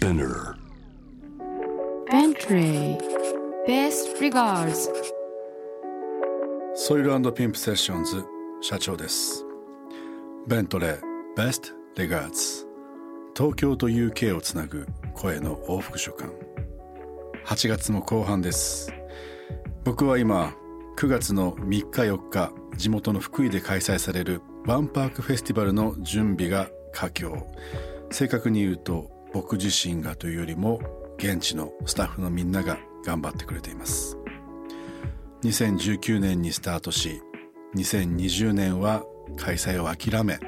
Spinner. Bentley Best regards. ソイルピンプセッションズ社長です。ベントレー Best Regards. 東京と UK をつなぐ声の往復書簡8月も後半です。僕は今9月の3日4日地元の福井で開催されるワンパークフェスティバルの準備が佳境。正確に言うと僕自身がというよりも現地のスタッフのみんなが頑張ってくれています。2019年にスタートし2020年は開催を諦め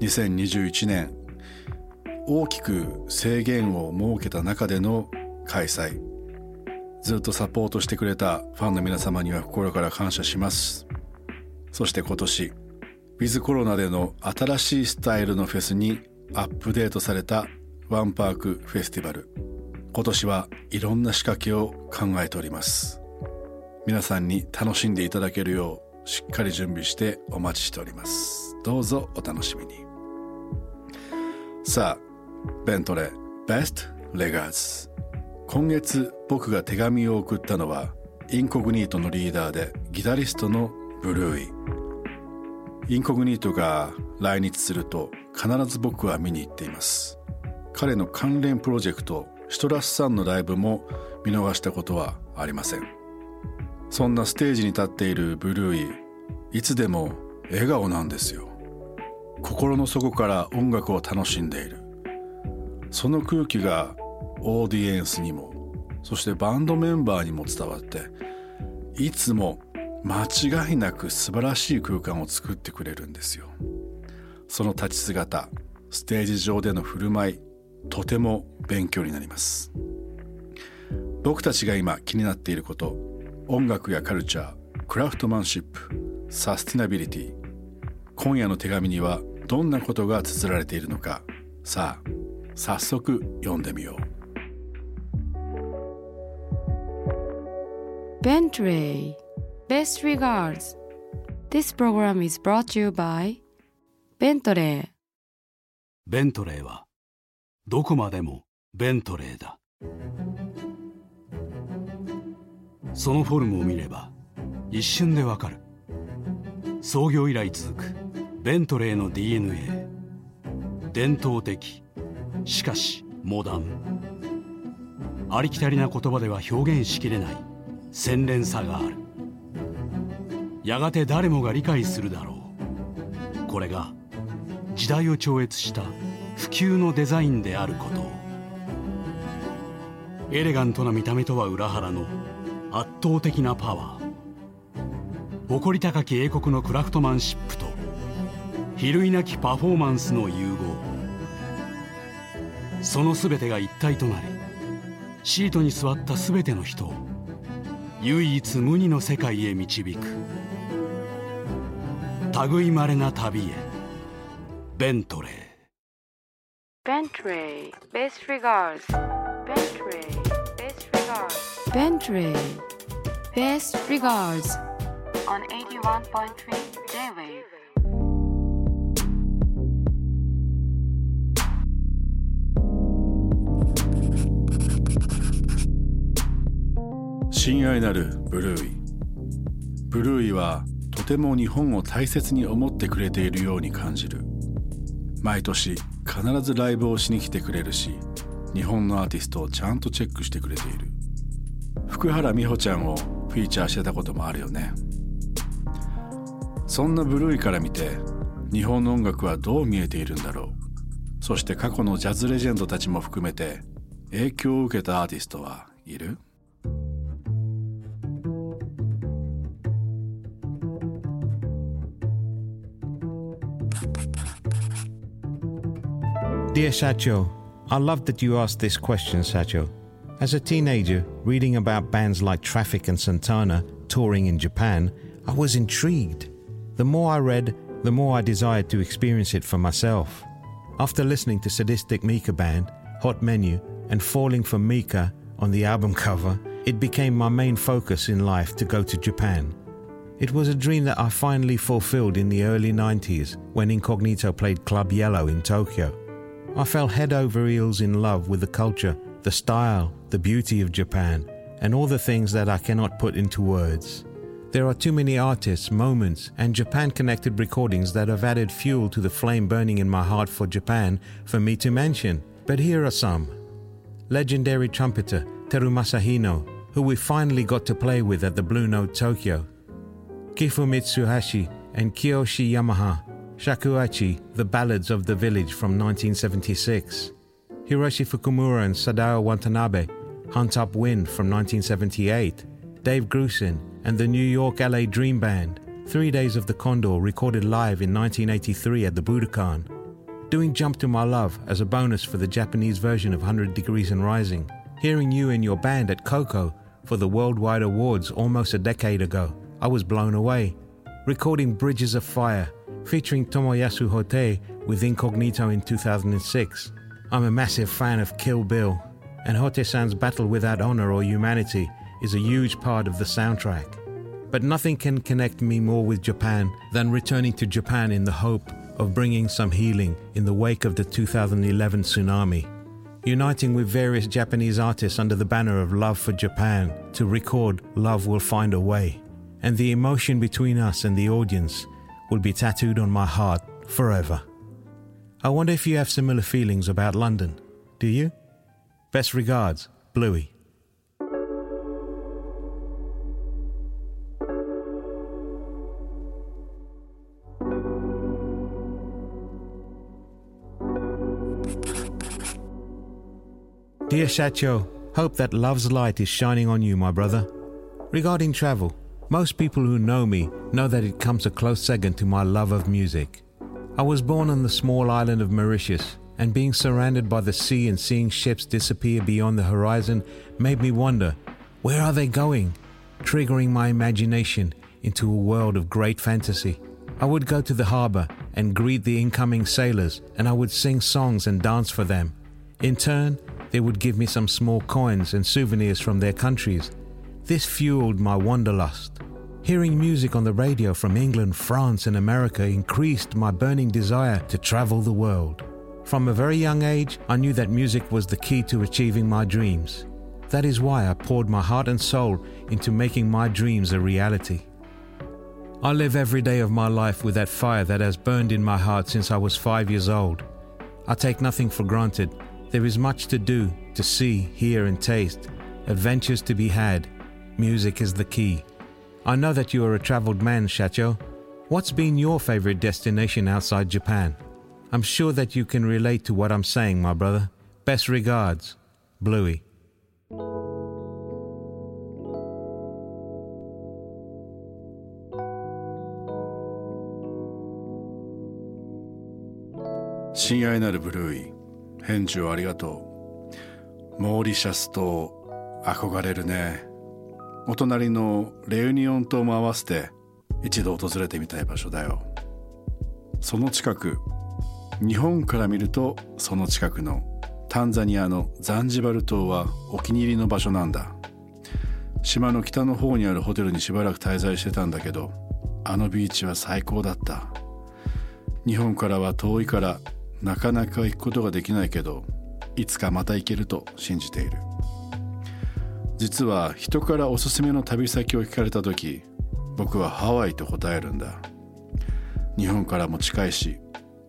2021年大きく制限を設けた中での開催。ずっとサポートしてくれたファンの皆様には心から感謝します。そして今年ウィズコロナでの新しいスタイルのフェスにアップデートされたワンパークフェスティバル。今年はいろんな仕掛けを考えております。皆さんに楽しんでいただけるようしっかり準備してお待ちしております。どうぞお楽しみに。さあベントレ Best Legads 今月僕が手紙を送ったのはインコグニートのリーダーでギタリストのブルーイ。インコグニートが来日すると必ず僕は見に行っています。彼の関連プロジェクトシトラスさんのライブも見逃したことはありません。そんなステージに立っているブルーイいつでも笑顔なんですよ。心の底から音楽を楽しんでいる。その空気がオーディエンスにもそしてバンドメンバーにも伝わっていつも間違いなく素晴らしい空間を作ってくれるんですよ。その立ち姿ステージ上での振る舞いとても勉強になります。僕たちが今気になっていること音楽やカルチャークラフトマンシップサスティナビリティ今夜の手紙にはどんなことが綴られているのかさあ早速読んでみよう。Bentley Best regards. This program is brought to you by Bentley. ベントレーはどこまでもベントレーだ。そのフォルムを見れば一瞬でわかる。創業以来続くベントレーの DNA 伝統的しかしモダン。ありきたりな言葉では表現しきれない洗練さがある。やがて誰もが理解するだろう。これが時代を超越した普及のデザインであること。エレガントな見た目とは裏腹の圧倒的なパワー。誇り高き英国のクラフトマンシップと比類なきパフォーマンスの融合。その全てが一体となりシートに座った全ての人を唯一無二の世界へ導く。類いまれな旅へベントレー。Bentray Best ーイなるブルーイ,ブルーイはとても日本を大切に思ってくれているように感じる。毎年必ずライブをしに来てくれるし日本のアーティストをちゃんとチェックしてくれている。福原美穂ちゃんをフィーチャーしてたこともあるよね。そんなブルーイから見て日本の音楽はどう見えているんだろう。そして過去のジャズレジェンドたちも含めて影響を受けたアーティストはいる？Dear Sacho, I love that you asked this question, Sacho. As a teenager, reading about bands like Traffic and Santana touring in Japan, I was intrigued. The more I read, the more I desired to experience it for myself. After listening to Sadistic Mika Band, Hot Menu, and Falling for Mika on the album cover, it became my main focus in life to go to Japan. It was a dream that I finally fulfilled in the early 90s when Incognito played Club Yellow in Tokyo. I fell head over heels in love with the culture, the style, the beauty of Japan, and all the things that I cannot put into words. There are too many artists, moments, and Japan connected recordings that have added fuel to the flame burning in my heart for Japan for me to mention, but here are some. Legendary trumpeter Teru Masahino, who we finally got to play with at the Blue Note Tokyo. Kifu Mitsuhashi and Kiyoshi Yamaha, Shakuhachi, The Ballads of the Village from 1976. Hiroshi Fukumura and Sadao Watanabe, Hunt Up Wind from 1978. Dave Grusin and the New York LA Dream Band, Three Days of the Condor, recorded live in 1983 at the Budokan. Doing Jump to My Love as a bonus for the Japanese version of 100 Degrees and Rising. Hearing you and your band at Coco for the Worldwide Awards almost a decade ago. I was blown away. Recording Bridges of Fire, featuring Tomoyasu Hotei with Incognito in 2006. I'm a massive fan of Kill Bill, and Hote-san's Battle Without Honor or Humanity is a huge part of the soundtrack. But nothing can connect me more with Japan than returning to Japan in the hope of bringing some healing in the wake of the 2011 tsunami. Uniting with various Japanese artists under the banner of Love for Japan to record Love Will Find a Way. And the emotion between us and the audience will be tattooed on my heart forever. I wonder if you have similar feelings about London. Do you? Best regards, Bluey. Dear Shacho, hope that love's light is shining on you, my brother. Regarding travel, most people who know me know that it comes a close second to my love of music. I was born on the small island of Mauritius, and being surrounded by the sea and seeing ships disappear beyond the horizon made me wonder where are they going? Triggering my imagination into a world of great fantasy. I would go to the harbor and greet the incoming sailors, and I would sing songs and dance for them. In turn, they would give me some small coins and souvenirs from their countries. This fueled my wanderlust. Hearing music on the radio from England, France, and America increased my burning desire to travel the world. From a very young age, I knew that music was the key to achieving my dreams. That is why I poured my heart and soul into making my dreams a reality. I live every day of my life with that fire that has burned in my heart since I was five years old. I take nothing for granted. There is much to do, to see, hear, and taste, adventures to be had. Music is the key. I know that you are a traveled man, Shacho. What's been your favorite destination outside Japan? I'm sure that you can relate to what I'm saying, my brother. Best regards, Bluey. 親愛なるブルーイ返事をありがとうモーリシャス島憧れるね お隣のレユニオン島も合わせて一度訪れてみたい場所だよ。その近く日本から見るとその近くのタンザニアのザンジバル島はお気に入りの場所なんだ。島の北の方にあるホテルにしばらく滞在してたんだけどあのビーチは最高だった。日本からは遠いからなかなか行くことができないけどいつかまた行けると信じている。実は人からおすすめの旅先を聞かれた時僕はハワイと答えるんだ。日本からも近いし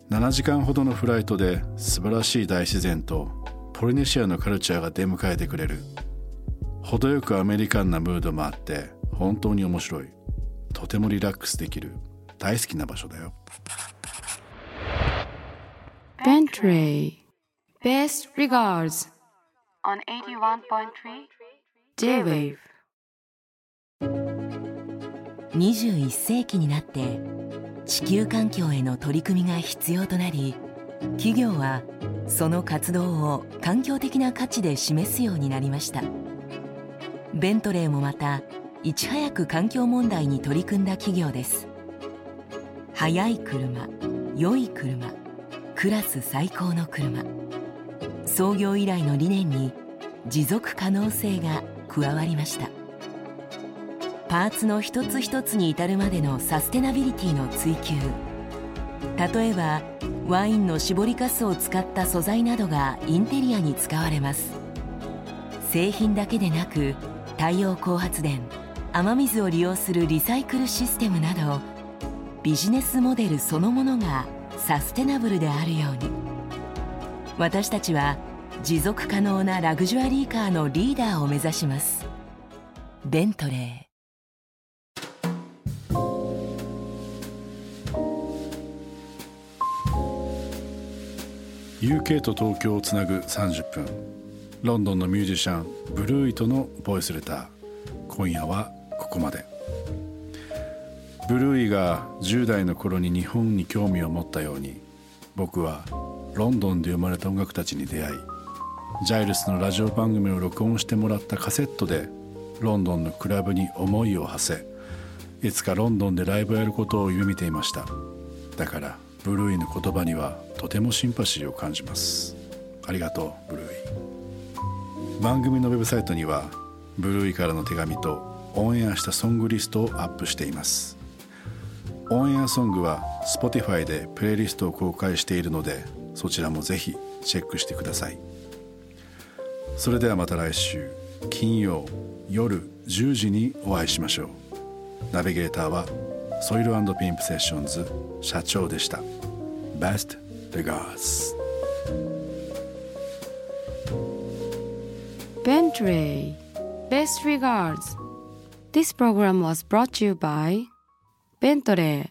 7時間ほどのフライトで素晴らしい大自然とポリネシアのカルチャーが出迎えてくれる。程よくアメリカンなムードもあって本当に面白い。とてもリラックスできる。大好きな場所だよ。Bentley. Best regards. On 81.3 J-Wave. 21世紀になって地球環境への取り組みが必要となり企業はその活動を環境的な価値で示すようになりました。ベントレーもまたいち早く環境問題に取り組んだ企業です。速い車良い車クラス最高の車。創業以来の理念に持続可能性が加わりました。パーツの一つ一つに至るまでのサステナビリティの追求。例えばワインの搾りかすを使った素材などがインテリアに使われます。製品だけでなく太陽光発電雨水を利用するリサイクルシステムなどビジネスモデルそのものがサステナブルであるように。私たちは持続可能なラグジュアリーカーのリーダーを目指します。ベントレー。UK と東京をつなぐ30分ロンドンのミュージシャンブルーイとのボイスレター。今夜はここまで。ブルーイが10代の頃に日本に興味を持ったように僕はロンドンで生まれた音楽たちに出会いジャイルスのラジオ番組を録音してもらったカセットでロンドンのクラブに思いを馳せいつかロンドンでライブをやることを夢見ていました。だからブルーイの言葉にはとてもシンパシーを感じます。ありがとうブルーイ。番組のウェブサイトにはブルーイからの手紙とオンエアしたソングリストをアップしています。オンエアソングは Spotify でプレイリストを公開しているのでそちらもぜひチェックしてください。それではまた来週金曜夜10時にお会いしましょうナビゲーターはソイルピンプセッションズ社長でした Best regards Bentley Best regards This program was brought to you by Bentley